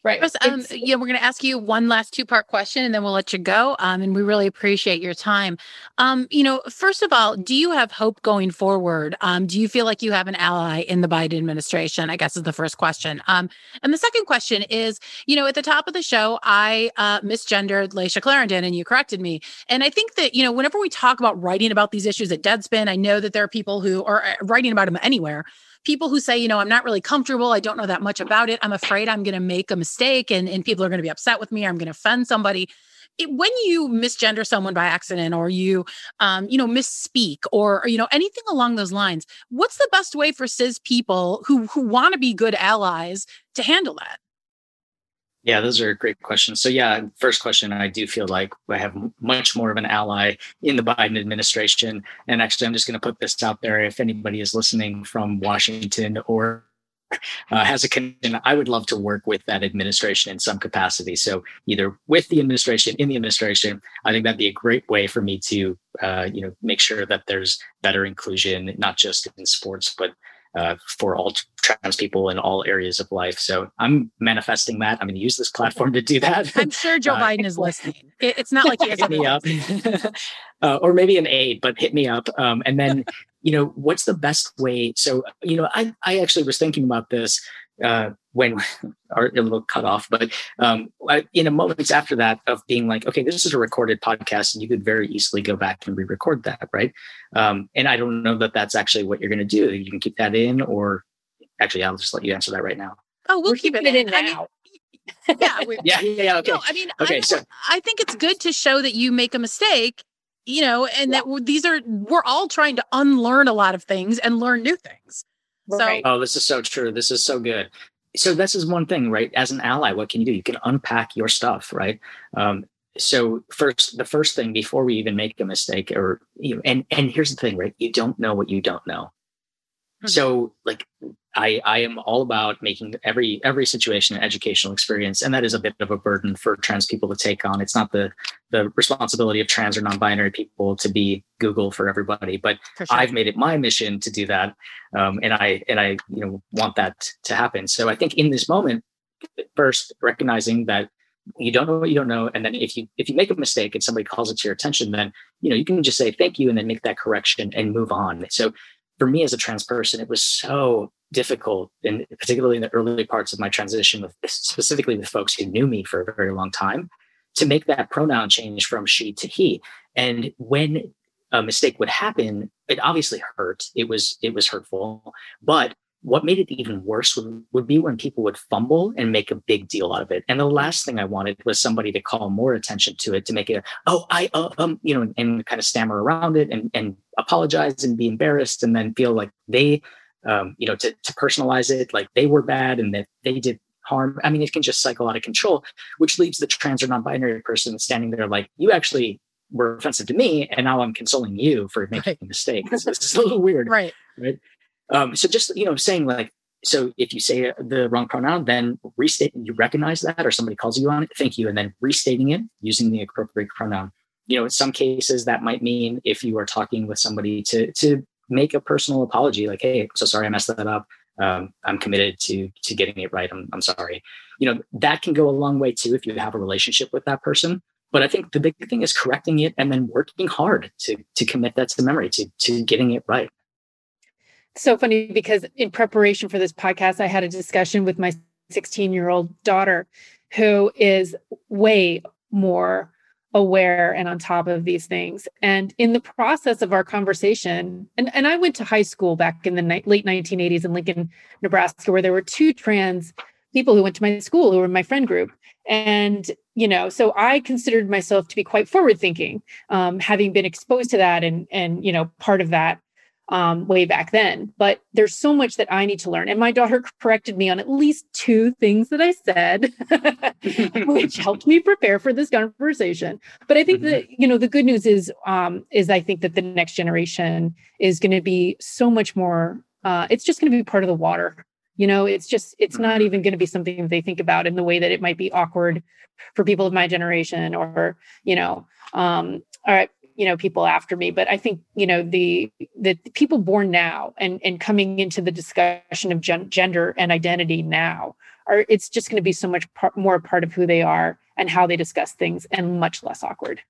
D: Right. Um, yeah, we're going to ask you one last two part question and then we'll let you go. Um, and we really appreciate your time. Um, you know, first of all, do you have hope going forward? Um, do you feel like you have an ally in the Biden administration? I guess is the first question. Um, and the second question is, you know, at the top of the show, I uh, misgendered Layshia Clarendon and you corrected me. And I think that, you know, whenever we talk about writing about these issues at Deadspin, I know that there are people who are uh, writing about them anywhere people who say, you know, I'm not really comfortable. I don't know that much about it. I'm afraid I'm going to make a mistake and, and people are going to be upset with me. I'm going to offend somebody. It, when you misgender someone by accident or you, um, you know, misspeak or, or, you know, anything along those lines, what's the best way for cis people who, who want to be good allies to handle that?
C: Yeah, those are great questions. So, yeah, first question, I do feel like I have much more of an ally in the Biden administration. And actually, I'm just going to put this out there. If anybody is listening from Washington or uh, has a connection, I would love to work with that administration in some capacity. So, either with the administration, in the administration, I think that'd be a great way for me to, uh, you know, make sure that there's better inclusion, not just in sports, but uh, for all trans people in all areas of life. So I'm manifesting that. I'm going to use this platform to do that. <laughs>
D: I'm sure Joe <laughs> uh, Biden is listening. It, it's not like he <laughs>
C: hit me up, uh, or maybe an aide, but hit me up. Um, and then, you know, what's the best way? So, you know, I I actually was thinking about this uh, when <laughs> our a little cut off, but um, I, in a moments after that of being like, okay, this is a recorded podcast, and you could very easily go back and re-record that, right? Um, and I don't know that that's actually what you're going to do. You can keep that in, or actually, I'll just let you answer that right now.
D: Oh, we'll
E: We're
D: keep it
E: keeping
D: in,
E: it in
D: I mean,
E: now. <laughs>
D: yeah,
C: Yeah, yeah, yeah. Okay.
D: No, I mean,
C: Okay,
D: I,
C: so-
D: I think it's good to show that you make a mistake, you know, and that these are we're all trying to unlearn a lot of things and learn new things. So
C: Oh, this is so true. This is so good. So this is one thing, right? As an ally, what can you do? You can unpack your stuff, right? Um, so first, the first thing before we even make a mistake, or you know, and and here's the thing, right? You don't know what you don't know.
D: Mhm.
C: So like I I am all about making every every situation an educational experience, and that is a bit of a burden for trans people to take on. It's not the the responsibility of trans or non-binary people to be Google for everybody, but
D: for sure.
C: I've made it my mission to do that, um, and I and I you know want that to happen. So I think in this moment, first recognizing that you don't know what you don't know, and then if you if you make a mistake and somebody calls it to your attention, then you know you can just say thank you and then make that correction and move on. So for me as a trans person, it was so difficult, and particularly in the early parts of my transition, with specifically with folks who knew me for a very long time, to make that pronoun change from she to he. And when a mistake would happen, it obviously hurt. It was it was hurtful, but what made it even worse would, would be when people would fumble and make a big deal out of it. And the last thing I wanted was somebody to call more attention to it to make it, oh, I, uh, um, you know, and, and kind of stammer around it and, and apologize and be embarrassed and then feel like they, um, you know, to, to personalize it, like they were bad and that they did harm. I mean, it can just cycle out of control, which leaves the trans or non-binary person standing there like, you actually were offensive to me, and now I'm consoling you for making
D: Right.
C: a mistake. This is a little weird, <laughs>
D: Right.
C: right? Um, so just you know, saying like, so if you say the wrong pronoun, then restate. You recognize that, or somebody calls you on it, thank you, and then restating it using the appropriate pronoun. You know, in some cases that might mean if you are talking with somebody to to make a personal apology, like, hey, so sorry I messed that up. Um, I'm committed to to getting it right. I'm I'm sorry. You know, that can go a long way too if you have a relationship with that person. But I think the big thing is correcting it and then working hard to to commit that to memory, to to getting it right.
E: so funny because in preparation for this podcast, I had a discussion with my 16 year old daughter who is way more aware and on top of these things. And in the process of our conversation, and, and I went to high school back in the ni- late 1980s in Lincoln, Nebraska, where there were two trans people who went to my school who were in my friend group. And, you know, so I considered myself to be quite forward thinking, um, having been exposed to that and, and, you know, part of that um, way back then. But there's so much that I need to learn. And my daughter <laughs> corrected me on at least two things that I said, <laughs> <laughs> which helped me prepare for this conversation. But I think that, you know, the good news is, um, is I think that the next generation is going to be so much more, uh, it's just going to be part of the water. You know, it's just, it's not even going to be something that they think about in the way that it might be awkward for people of my generation or, you know, um, all right, you know people after me but i think you know the the people born now and and coming into the discussion of gen- gender and identity now are it's just going to be so much par- more a part of who they are and how they discuss things and much less awkward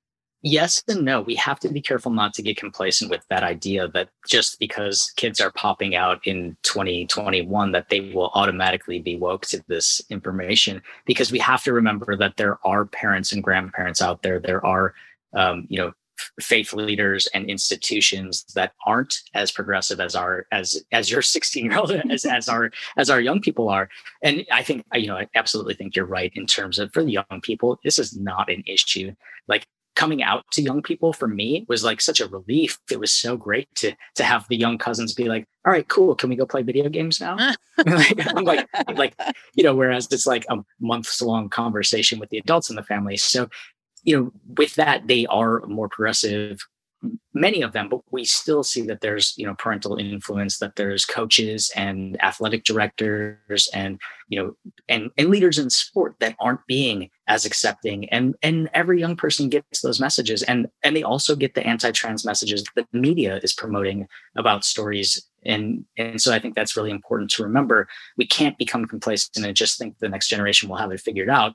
C: yes and no. We have to be careful not to get complacent with that idea that just because kids are popping out in 2021, that they will automatically be woke to this information. Because we have to remember that there are parents and grandparents out there. There are, um, you know, faith leaders and institutions that aren't as progressive as our as as your <laughs> 16 year old as as our as our young people are and i think you know i absolutely think you're right in terms of for the young people this is not an issue like coming out to young people for me was like such a relief. It was so great to to have the young cousins be like, "All right, cool. Can we go play video games now?" <laughs> <laughs> like, I'm like, like you know. Whereas it's like a months long conversation with the adults in the family. So, you know, with that, they are more progressive. Many of them, but we still see that there's you know parental influence, that there's coaches and athletic directors and you know and and leaders in sport that aren't being as accepting. And and every young person gets those messages. And and they also get the anti-trans messages that the media is promoting about stories. And and so i think that's really important to remember. We can't become complacent and just think the next generation will have it figured out.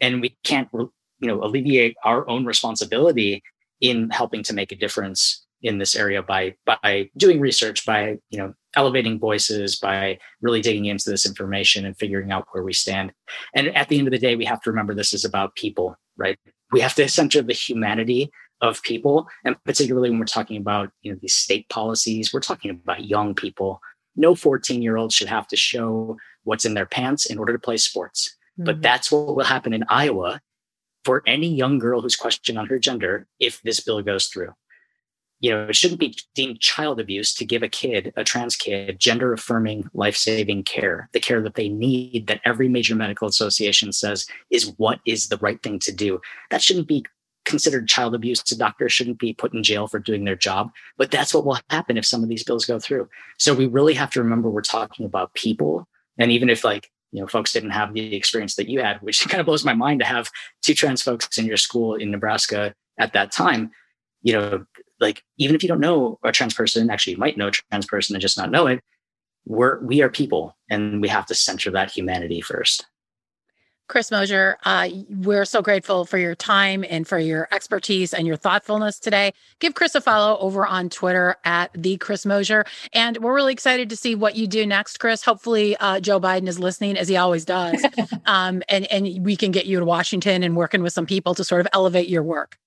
C: And we can't you know alleviate our own responsibility in helping to make a difference in this area by by doing research by you know elevating voices by really digging into this information and figuring out where we stand. And at the end of the day we have to remember this is about people right? We have to center the humanity of people and particularly when we're talking about you know these state policies we're talking about young people. No 14 year old should have to show what's in their pants in order to play sports. But mm-hmm. that's what will happen in iowa for any young girl who's questioned on her gender if this bill goes through you know, it shouldn't be deemed child abuse to give a kid, a trans kid, gender affirming, life saving care, the care that they need, that every major medical association says is what is the right thing to do. That shouldn't be considered child abuse. A doctor shouldn't be put in jail for doing their job. But that's what will happen if some of these bills go through. So we really have to remember we're talking about people. And even if, like, you know, folks didn't have the experience that you had, which <laughs> kind of blows my mind to have two trans folks in your school in Nebraska at that time, you know, like even if you don't know a trans person, actually you might know a trans person and just not know it. We're we are people, and we have to center that humanity first.
D: Chris Mosier, uh, we're so grateful for your time and for your expertise and your thoughtfulness today. Give Chris a follow over on Twitter at the Chris Mosier, and we're really excited to see what you do next, Chris. Hopefully, uh, Joe Biden is listening as he always does, <laughs> um, and and we can get you to Washington and working with some people to sort of elevate your work.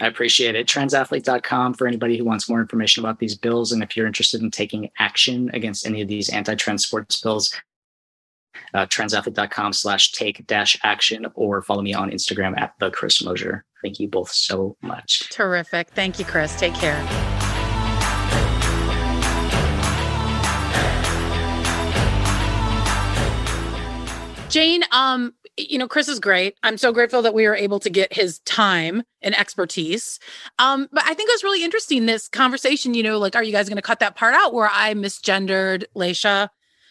C: I appreciate it. Transathlete.com for anybody who wants more information about these bills. And if you're interested in taking action against any of these anti trans sports bills, uh, transathlete.com slash take dash action or follow me on Instagram at the Chris Mosier. Thank you both so much.
D: Terrific. Thank you, Chris. Take care. Jane, um, you know, Chris is great. I'm so grateful that we were able to get his time and expertise. Um, but I think it was really interesting this conversation, you know, like, are you guys going to cut that part out where I misgendered Layshia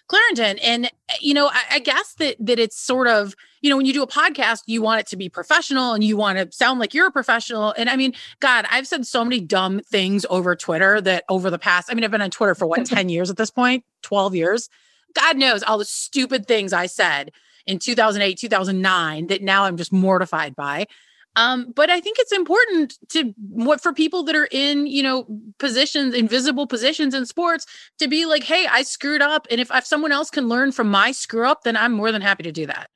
D: Clarendon? And, you know, I, I guess that that it's sort of, you know, when you do a podcast, you want it to be professional and you want to sound like you're a professional. And I mean, God, I've said so many dumb things over Twitter that over the past, I mean, I've been on Twitter for what, 10 years at this point, 12 years. God knows all the stupid things I said in 2008, 2009 that now I'm just mortified by. Um, but I think it's important to what for people that are in, you know, positions, invisible positions in sports to be like, hey, I screwed up. And if, if someone else can learn from my screw up, then I'm more than happy to do that.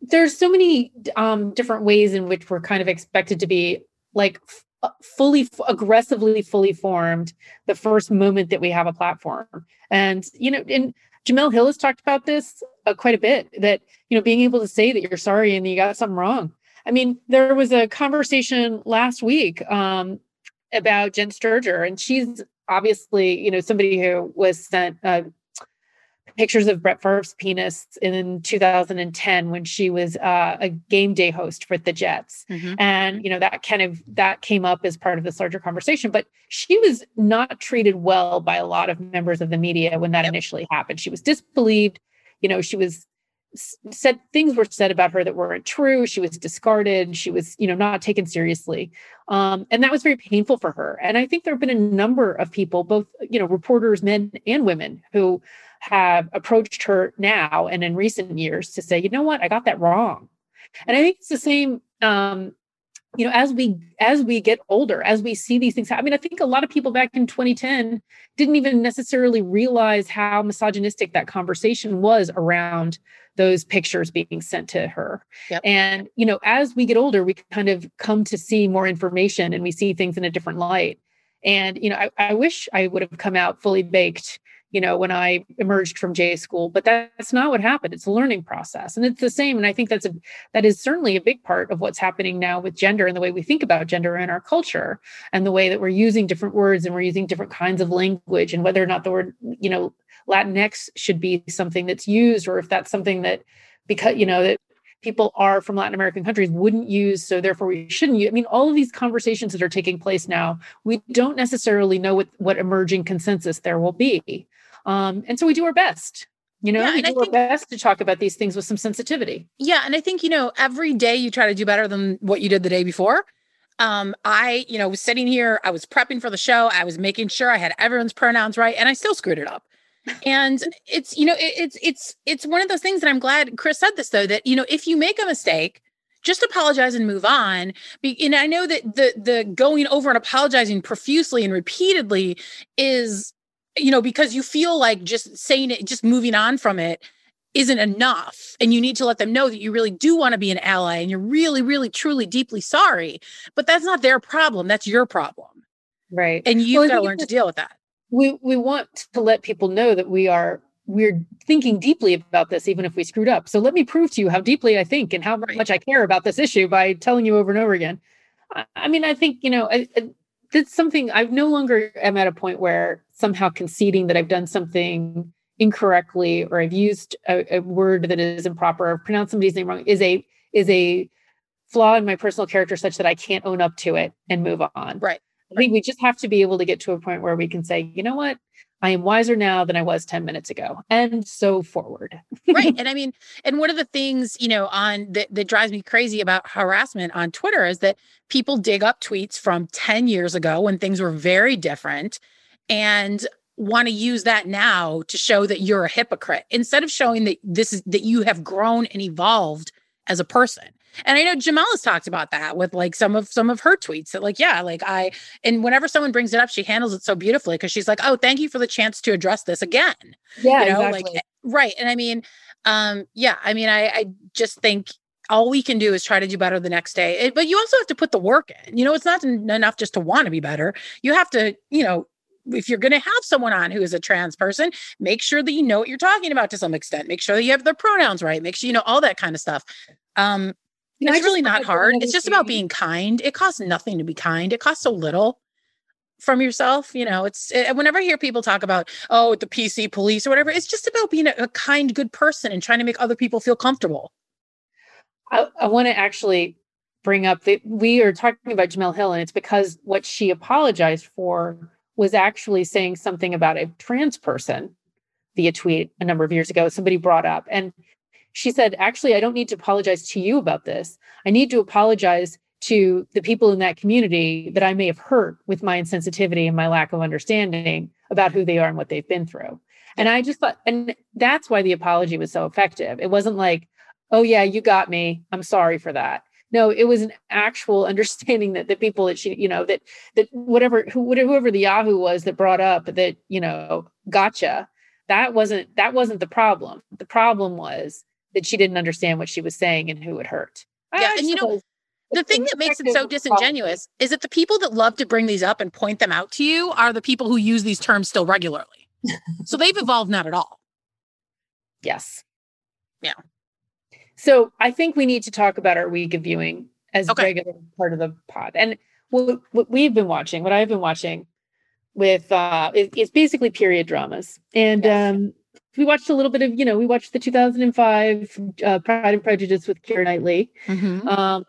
E: There's so many um, different ways in which we're kind of expected to be like uh, fully, f- aggressively, fully formed the first moment that we have a platform. And, you know, and Jemele Hill has talked about this uh, quite a bit that, you know, being able to say that you're sorry and you got something wrong. I mean, there was a conversation last week um, about Jenn Sterger, and she's obviously, you know, somebody who was sent uh, pictures of Brett Favre's penis in 2010 when she was uh, a game day host for the Jets.
D: Mhm.
E: And, you know, that kind of, that came up as part of this larger conversation, but she was not treated well by a lot of members of the media when that
D: Yep.
E: initially happened. She was disbelieved, you know, she was said things were said about her that weren't true. She was discarded. She was, you know, not taken seriously. Um, and that was very painful for her. And I think there have been a number of people, both, you know, reporters, men and women, who have approached her now and in recent years to say, you know what, I got that wrong. And I think it's the same. Um, you know, as we as we get older, as we see these things, I mean, I think a lot of people back in 2010 didn't even necessarily realize how misogynistic that conversation was around those pictures being sent to her.
D: Yep.
E: And you know, as we get older, we kind of come to see more information and we see things in a different light. And you know, I, I wish I would have come out fully baked you know, when I emerged from J school, but that's not what happened. It's a learning process. And it's the same. And I think that's a that is certainly a big part of what's happening now with gender and the way we think about gender in our culture and the way that we're using different words and we're using different kinds of language and whether or not the word, you know, Latinx should be something that's used or if that's something that because, you know, that people are from Latin American countries wouldn't use, so therefore we shouldn't use. I mean, all of these conversations that are taking place now, we don't necessarily know what, what emerging consensus there will be. Um, and so we do our best. You know,
D: Yeah,
E: we
D: I
E: do our
D: think-
E: best to talk about these things with some sensitivity.
D: Yeah, and I think you know every day you try to do better than what you did the day before. Um, I you know was sitting here, I was prepping for the show, I was making sure I had everyone's pronouns right, and I still screwed it up. And it's you know it, it's it's it's one of those things that I'm glad Chris said this though that you know if you make a mistake, just apologize and move on. Be, and I know that the the going over and apologizing profusely and repeatedly is you know because you feel like just saying it, just moving on from it isn't enough. And you need to let them know that you really do want to be an ally and you're really really truly deeply sorry. But that's not their problem. That's your problem.
E: Right.
D: and you've
E: Well,
D: got to learn to deal with that
E: we we want to let people know that we are we're thinking deeply about this even if we screwed up so let me prove to you how deeply i think and how
D: Right.
E: much i care about this issue by telling you over and over again i, I mean i think you know I, I, that's something i've no longer am at a point where somehow conceding that i've done something incorrectly or i've used a, a word that is improper or pronounced somebody's name wrong is a is a flaw in my personal character such that i can't own up to it and move on
D: Right.
E: I think we just have to be able to get to a point where we can say, you know what, I am wiser now than I was 10 minutes ago, and so forward.
D: right <laughs> and i mean and one of the things you know on that, that drives me crazy about harassment on twitter is that people dig up tweets from 10 years ago when things were very different and want to use that now to show that you're a hypocrite instead of showing that this is that you have grown and evolved as a person and i know Jemele has talked about that with like some of some of her tweets that like yeah like i and whenever someone brings it up she handles it so beautifully because she's like oh thank you for the chance to address this again
E: Yeah,
D: you know like right and i mean um yeah i mean i i just think all we can do is try to do better the next day. It- but you also have to put the work in. You know, it's not en- enough just to want to be better. You have to, you know, if you're going to have someone on who is a trans person, make sure that you know what you're talking about to some extent. Make sure that you have their pronouns right. Make sure you know all that kind of stuff. Um,
E: You know,
D: it's really not hard. It's just about being kind. It costs nothing to be kind. It costs so little from yourself. You know, it's it, whenever I hear people talk about, oh, the PC police or whatever, it's just about being a, a kind, good person and trying to make other people feel comfortable.
E: I, I want to actually bring up that we are talking about Jemele Hill, and it's because what she apologized for was actually saying something about a trans person via tweet a number of years ago. Somebody brought up, and she said, Actually, I don't need to apologize to you about this. I need to apologize to the people in that community that I may have hurt with my insensitivity and my lack of understanding about who they are and what they've been through. And I just thought, and that's why the apology was so effective. It wasn't like, oh yeah you got me i'm sorry for that no it was an actual <laughs> understanding that the people that she you know that that whatever who whoever the yahoo was that brought up that you know gotcha that wasn't that wasn't the problem the problem was that she didn't understand what she was saying and who it hurt I
D: Yeah, and you know,
E: thought it was
D: The thing that makes it so disingenuous is that the people that love to bring these up and point them out to you are the people who use these terms still regularly. <laughs> so they've evolved not at all.
E: yes
D: Yeah.
E: So i think we need to talk about our week of viewing as
D: Okay.
E: a regular part of the pod and what, what we've been watching what i've been watching with uh is, is basically period dramas and
D: Yes.
E: um we watched a little bit of you know we watched the 2005 uh, pride and prejudice with Keira knightley um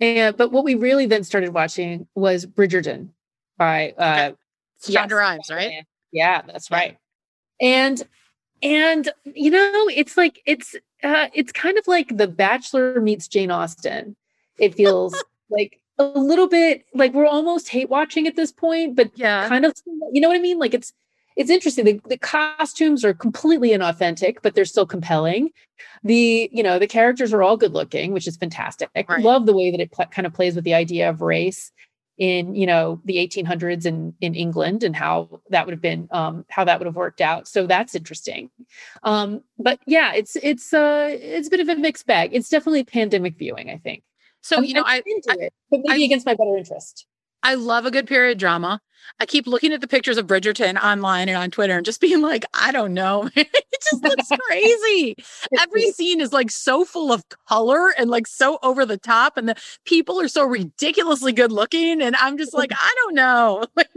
E: and but what we really then started watching was bridgerton by uh
D: It's Shonda Rhimes, right?
E: yeah, that's right. And and you know, it's like it's uh it's kind of like The Bachelor meets Jane Austen. It feels <laughs> like a little bit like we're almost hate watching at this point, but
D: Yeah.
E: kind of you know what I mean? Like it's it's interesting. The, the costumes are completely inauthentic, but they're still compelling. The you know the characters are all good looking, which is fantastic. I
D: Right.
E: love the way that it pl- kind of plays with the idea of race in you know the 1800s in in England and how that would have been um how that would have worked out. So that's interesting. Um but yeah it's it's uh it's a bit of a mixed bag. It's definitely pandemic viewing I think.
D: So,
E: I'm-
D: you know,
E: I'm
D: I,
E: into
D: I-
E: it but maybe
D: I-
E: against my better interest.
D: I love a good period drama. I keep looking at the pictures of Bridgerton online and on Twitter and just being like, I don't know. <laughs> it just looks crazy. Every scene is like so full of color and like so over the top, and the people are so ridiculously good looking. And I'm just like, <laughs> I don't know. <laughs> Like,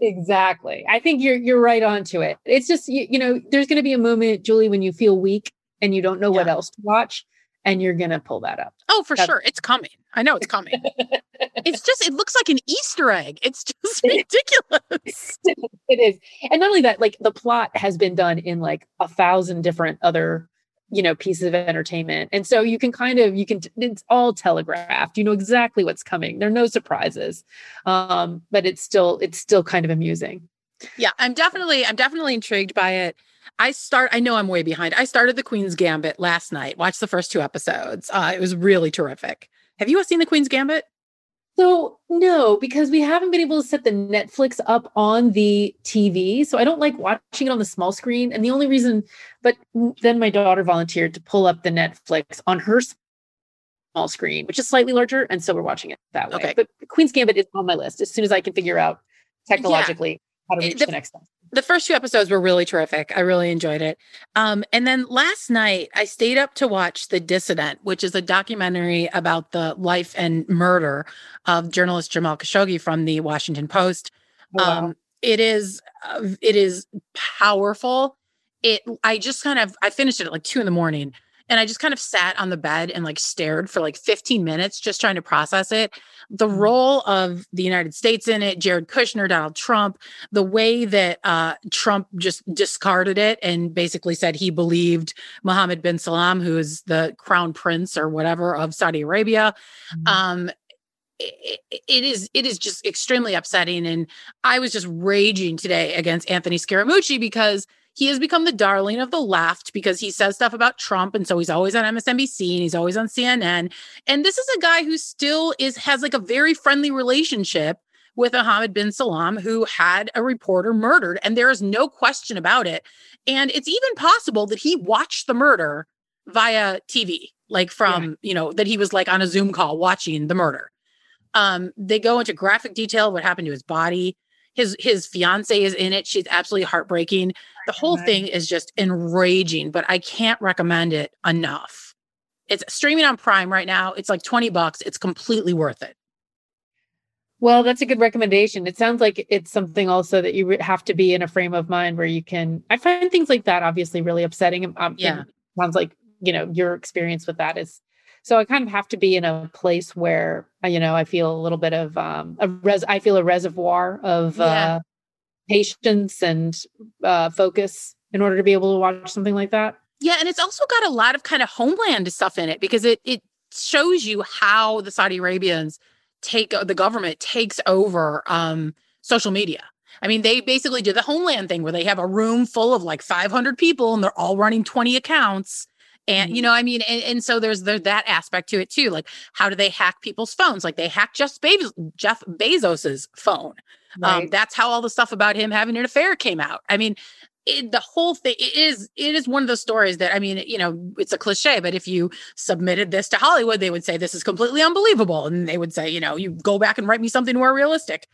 E: exactly I think you're you're right onto it it's just you, you know there's going to be a moment Julie when you feel weak and you don't know what else to watch and you're going to pull that up
D: oh, for
E: That's-
D: sure. It's coming. I know it's coming. <laughs> it's just, it looks like an Easter egg. It's just <laughs> ridiculous. <laughs>
E: it is and not only that like the plot has been done in like a thousand different other you know pieces of entertainment and so you can kind of you can it's all telegraphed you know exactly what's coming there are no surprises um but it's still it's still kind of amusing
D: Yeah, I'm definitely I'm definitely intrigued by it. I start I know I'm way behind. I started the Queen's Gambit last night. Watched the first two episodes. Uh, it was really terrific. Have you seen the Queen's Gambit?
E: so no because we haven't been able to set the netflix up on the tv so i don't like watching it on the small screen and the only reason but then my daughter volunteered to pull up the netflix on her small screen which is slightly larger and so we're watching it that way
D: Okay.
E: but queen's gambit is on my list as soon as i can figure out technologically how to reach
D: the-
E: the next one
D: The first two episodes were really terrific. I really enjoyed it. Um, and then last night I stayed up to watch The Dissident, which is a documentary about the life and murder of journalist Jamal Khashoggi from the Washington Post.
E: Oh, wow.
D: um it is uh, it is powerful it i just kind of i finished it at like two in the morning and i just kind of sat on the bed and like stared for like 15 minutes just trying to process it the
E: Mhm.
D: role of the united states in it jared kushner donald trump the way that uh trump just discarded it and basically said he believed mohammed bin salam who is the crown prince or whatever of saudi arabia
E: Mhm.
D: um it, it is it is just extremely upsetting and i was just raging today against anthony scaramucci because he has become the darling of the left because he says stuff about trump and so he's always on msnbc and he's always on cnn and this is a guy who still is has like a very friendly relationship with Mohammed bin Salam, who had a reporter murdered, and there is no question about it. And it's even possible that he watched the murder via TV. like from, you know, that he was like on a Zoom call watching the murder. Um, they go into graphic detail what happened to his body. His his fiance is in it. She's absolutely heartbreaking. The whole thing is just enraging, but I can't recommend it enough. It's streaming on Prime right now. It's like 20 bucks. It's completely worth it.
E: Well, that's a good recommendation. It sounds like it's something also that you have to be in a frame of mind where you can. I find things like that obviously really upsetting. Um,
D: Yeah.
E: sounds like you know your experience with that is. So I kind of have to be in a place where uh, you know I feel a little bit of um a res. I feel a reservoir of
D: Yeah.
E: uh, patience and uh, focus in order to be able to watch something like that.
D: Yeah, and it's also got a lot of kind of homeland stuff in it because it it shows you how the Saudi Arabians take the government takes over um social media. I mean, they basically do the homeland thing where they have a room full of like 500 people and they're all running 20 accounts. And you know, I mean, and, and so there's there, that aspect to it too. Like, how do they hack people's phones? Like, they hack Jeff, Bezos, Jeff Bezos's phone. Um, that's how all the stuff about him having an affair came out. I mean, it, the whole thing it is it is one of those stories that I mean, you know, it's a cliche, but if you submitted this to Hollywood, they would say this is completely unbelievable, and they would say, you know, you go back and write me something more realistic.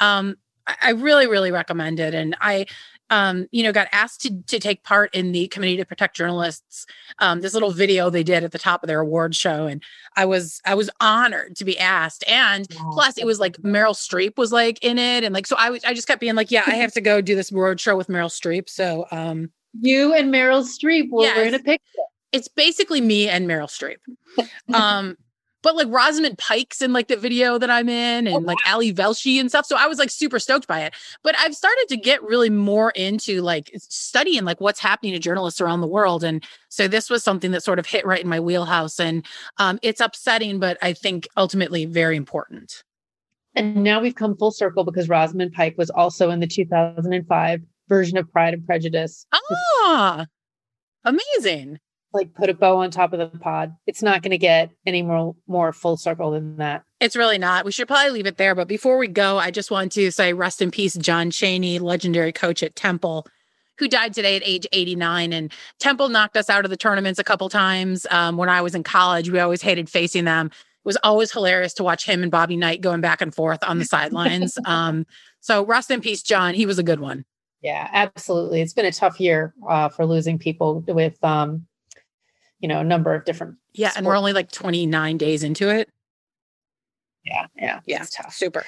D: Um, I, I really, really recommend it, and I. Um, you know, got asked to to take part in the Committee to Protect Journalists. Um, this little video they did at the top of their award show, and I was I was honored to be asked. And plus, it was like Meryl Streep was like in it, and like so I was I just kept being like, yeah, I have to go do this road show with Meryl Streep. So um,
E: you and Meryl Streep were
D: Yes.
E: in a picture.
D: it's basically me and Meryl Streep. <laughs> Um, but like Rosamund Pike's in like the video that I'm in, and like Ali Velshi and stuff. So I was like super stoked by it. But I've started to get really more into like studying like what's happening to journalists around the world, and so this was something that sort of hit right in my wheelhouse. And um, it's upsetting, but I think ultimately very important.
E: And now we've come full circle because Rosamund Pike was also in the 2005 version of Pride and Prejudice.
D: Ah, amazing.
E: Like put a bow on top of the pod. It's not going to get any more more full circle than that.
D: It's really not. We should probably leave it there. But before we go, I just want to say rest in peace, John Chaney, legendary coach at Temple, who died today at age 89. And Temple knocked us out of the tournaments a couple times. Um, when I was in college, we always hated facing them. It was always hilarious to watch him and Bobby Knight going back and forth on the sidelines. <laughs> Um, so rest in peace, John. He was a good one.
E: Yeah, absolutely. It's been a tough year uh, for losing people with, um, you know, a number of different.
D: Yeah. And we're only like 29 days into it.
E: Yeah, yeah,
D: Yeah.
E: It's tough.
D: Super.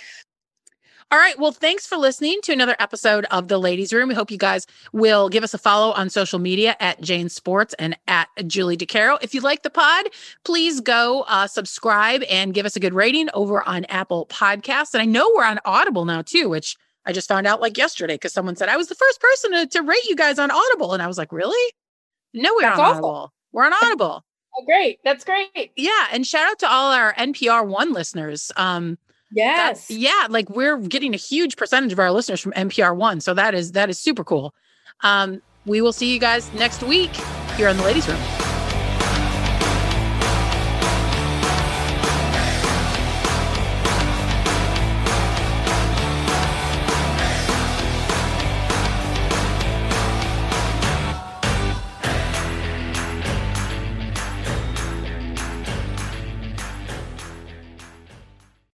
D: All right. Well, thanks for listening to another episode of The Ladies Room. We hope you guys will give us a follow on social media at Jane Sports and at Julie DiCaro. If you like the pod, please go uh, subscribe and give us a good rating over on Apple Podcasts. And I know we're on Audible now too, which I just found out like yesterday because someone said I was the first person to, to rate you guys on Audible. And I was like, really? No, we're
E: That's
D: on
E: awesome.
D: Audible. We're on Audible.
E: Oh, great. That's great.
D: yeah. And shout out to all our NPR One listeners. Um,
E: Yes.
D: that- yeah, like we're getting a huge percentage of our listeners from NPR One, so that is that is super cool. Um, we will see you guys next week here in the ladies' room.